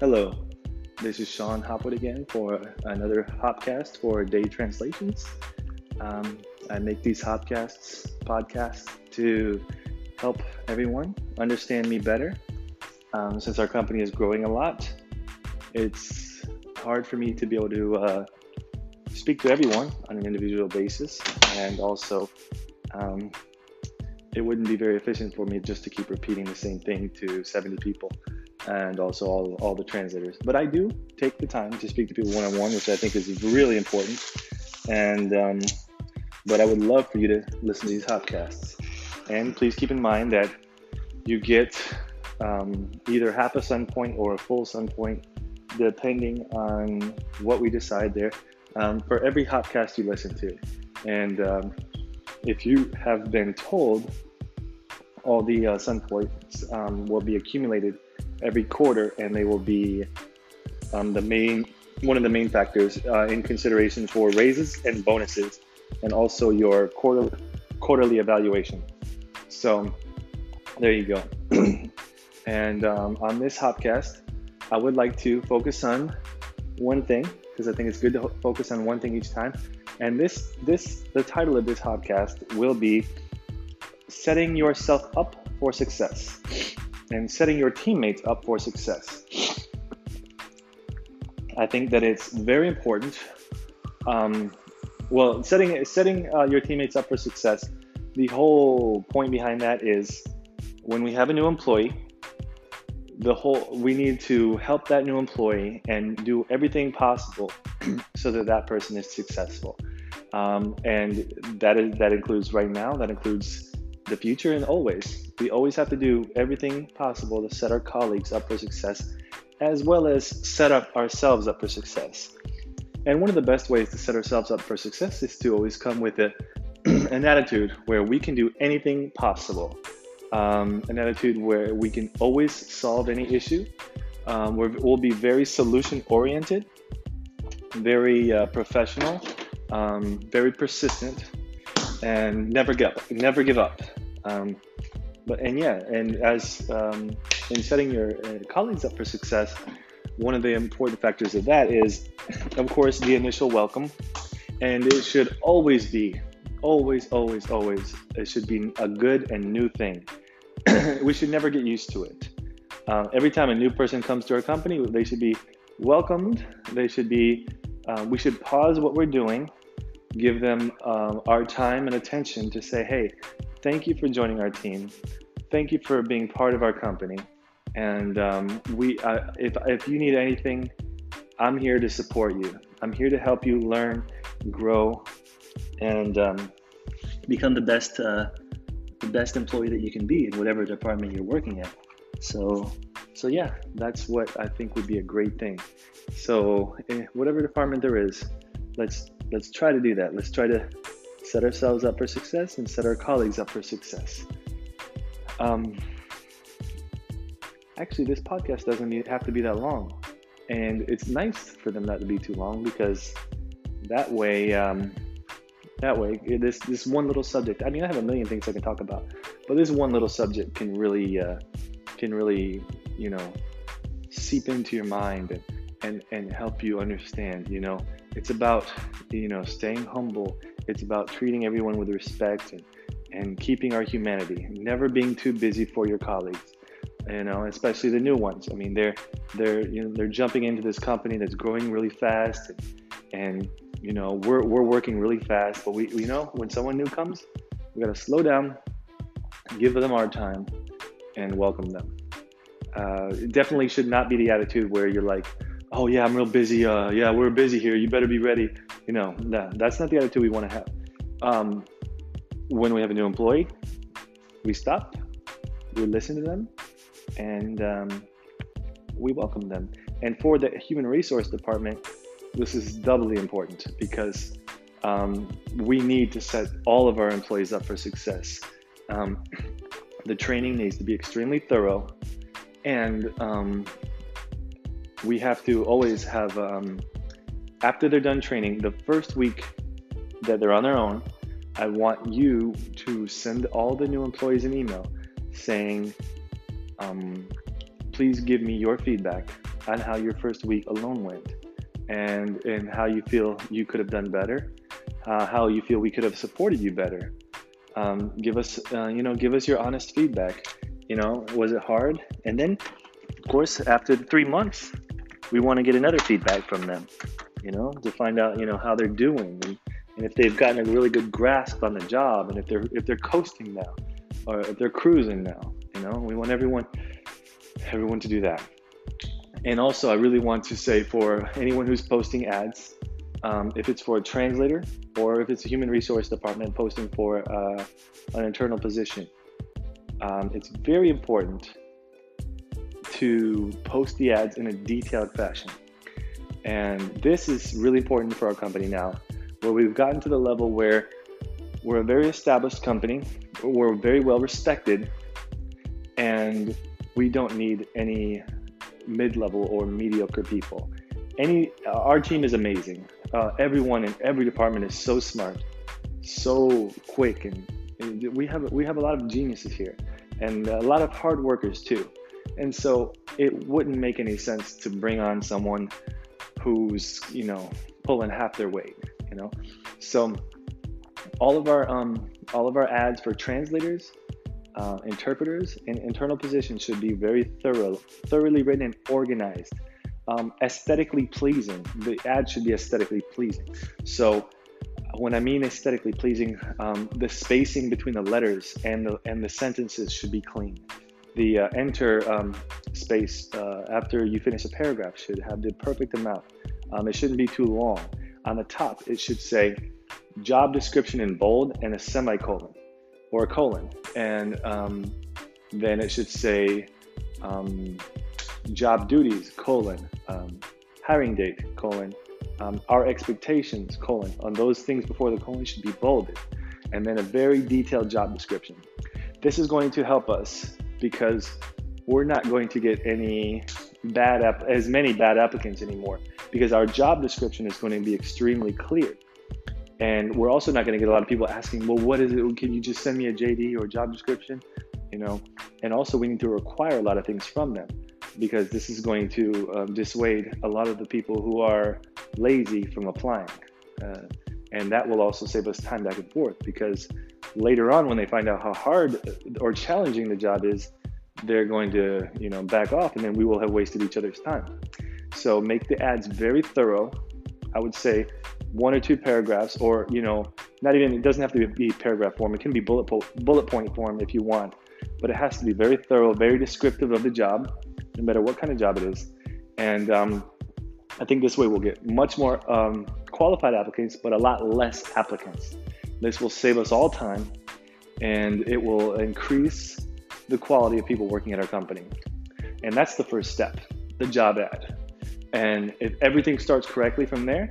Hello, this is Sean Hopwood again for another Hopcast for Day Translations. Um, I make these Hopcasts podcasts to help everyone understand me better. Um, since our company is growing a lot, it's hard for me to be able to uh, speak to everyone on an individual basis, and also um, it wouldn't be very efficient for me just to keep repeating the same thing to 70 people and also all, all the translators. But I do take the time to speak to people one on one, which I think is really important. And um, but I would love for you to listen to these podcasts. And please keep in mind that you get um, either half a sun point or a full sun point, depending on what we decide there, um, for every Hopcast you listen to. And um, if you have been told all the uh, sun points um, will be accumulated every quarter, and they will be um, the main one of the main factors uh, in consideration for raises and bonuses, and also your quarter, quarterly evaluation. So there you go. and um, on this Hopcast, I would like to focus on one thing because I think it's good to focus on one thing each time. And this, this, the title of this podcast will be setting yourself up for success and setting your teammates up for success. I think that it's very important. Um, well, setting setting uh, your teammates up for success. The whole point behind that is when we have a new employee, the whole we need to help that new employee and do everything possible so that that person is successful. Um, and that is that includes right now. That includes the future and always. We always have to do everything possible to set our colleagues up for success, as well as set up ourselves up for success. And one of the best ways to set ourselves up for success is to always come with a, an attitude where we can do anything possible. Um, an attitude where we can always solve any issue. Um, where we'll be very solution oriented, very uh, professional, um, very persistent, and never give never give up. Um, but and yeah, and as um, in setting your uh, colleagues up for success, one of the important factors of that is, of course, the initial welcome, and it should always be, always, always, always, it should be a good and new thing. we should never get used to it. Uh, every time a new person comes to our company, they should be welcomed. They should be. Uh, we should pause what we're doing give them um, our time and attention to say, hey, thank you for joining our team. Thank you for being part of our company. And um, we, uh, if, if you need anything, I'm here to support you. I'm here to help you learn, grow, and um, become the best, uh, the best employee that you can be in whatever department you're working at. So, so yeah, that's what I think would be a great thing. So, eh, whatever department there is, let's let's try to do that. Let's try to set ourselves up for success and set our colleagues up for success. Um, actually, this podcast doesn't have to be that long, and it's nice for them not to be too long because that way, um, that way, this this one little subject. I mean, I have a million things I can talk about, but this one little subject can really uh, can really you know seep into your mind and and and help you understand. You know it's about you know staying humble it's about treating everyone with respect and, and keeping our humanity never being too busy for your colleagues you know especially the new ones i mean they're they're you know they're jumping into this company that's growing really fast and, and you know we're, we're working really fast but we you know when someone new comes we got to slow down give them our time and welcome them uh, it definitely should not be the attitude where you're like oh yeah, I'm real busy. Uh, yeah, we're busy here. You better be ready. You know, nah, that's not the attitude we want to have. Um, when we have a new employee, we stop, we listen to them, and um, we welcome them. And for the human resource department, this is doubly important because um, we need to set all of our employees up for success. Um, the training needs to be extremely thorough, and um, we have to always have um, after they're done training the first week that they're on their own i want you to send all the new employees an email saying um, please give me your feedback on how your first week alone went and and how you feel you could have done better, uh, how you feel we could have supported you better. Um, give us, uh, you know, give us your honest feedback. You know, was it hard? And then, of course, after three months, we want to get another feedback from them. You know, to find out, you know, how they're doing and, and if they've gotten a really good grasp on the job and if they're if they're coasting now or if they're cruising now. You know, we want everyone everyone to do that. And also, I really want to say for anyone who's posting ads, um, if it's for a translator or if it's a human resource department posting for uh, an internal position, um, it's very important to post the ads in a detailed fashion. And this is really important for our company now, where we've gotten to the level where we're a very established company, we're very well respected, and we don't need any mid-level or mediocre people. Any, our team is amazing. Uh, everyone in every department is so smart, so quick, and, and we have we have a lot of geniuses here, and a lot of hard workers too. And so it wouldn't make any sense to bring on someone who's you know pulling half their weight. You know, so all of our um, all of our ads for translators uh, interpreters and internal positions should be very thorough, thoroughly written and organized, um, aesthetically pleasing. The ad should be aesthetically pleasing. So when I mean aesthetically pleasing, um, the spacing between the letters and the and the sentences should be clean. The uh, enter um, space uh, after you finish a paragraph should have the perfect amount. Um, it shouldn't be too long. On the top, it should say job description in bold and a semicolon or a colon, and um, then it should say um, job duties colon um, hiring date colon um, our expectations colon on those things before the colon should be bolded and then a very detailed job description this is going to help us because we're not going to get any bad app as many bad applicants anymore because our job description is going to be extremely clear and we're also not going to get a lot of people asking, well, what is it? Can you just send me a JD or a job description? You know, and also we need to require a lot of things from them because this is going to um, dissuade a lot of the people who are lazy from applying. Uh, and that will also save us time back and forth because later on, when they find out how hard or challenging the job is, they're going to, you know, back off and then we will have wasted each other's time. So make the ads very thorough. I would say one or two paragraphs, or you know, not even it doesn't have to be paragraph form. It can be bullet po- bullet point form if you want, but it has to be very thorough, very descriptive of the job, no matter what kind of job it is. And um, I think this way we'll get much more um, qualified applicants, but a lot less applicants. This will save us all time, and it will increase the quality of people working at our company. And that's the first step, the job ad. And if everything starts correctly from there,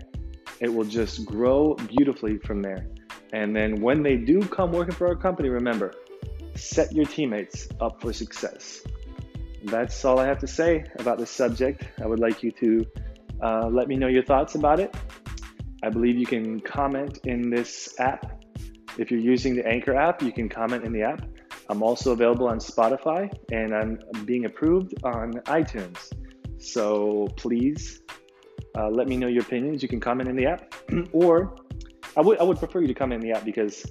it will just grow beautifully from there. And then when they do come working for our company, remember, set your teammates up for success. That's all I have to say about this subject. I would like you to uh, let me know your thoughts about it. I believe you can comment in this app. If you're using the Anchor app, you can comment in the app. I'm also available on Spotify and I'm being approved on iTunes. So please uh, let me know your opinions. You can comment in the app, or I would I would prefer you to comment in the app because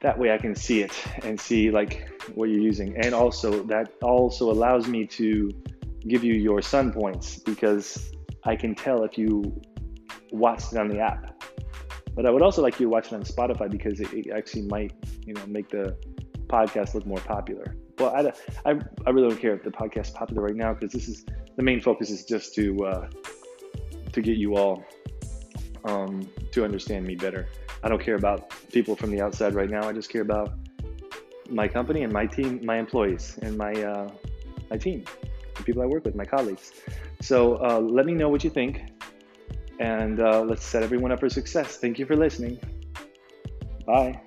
that way I can see it and see like what you're using, and also that also allows me to give you your sun points because I can tell if you watched it on the app. But I would also like you to watch it on Spotify because it, it actually might you know make the podcast look more popular. Well, I, I, I really don't care if the podcast is popular right now because this is the main focus is just to uh, to get you all um, to understand me better. I don't care about people from the outside right now. I just care about my company and my team, my employees, and my uh, my team, the people I work with, my colleagues. So uh, let me know what you think, and uh, let's set everyone up for success. Thank you for listening. Bye.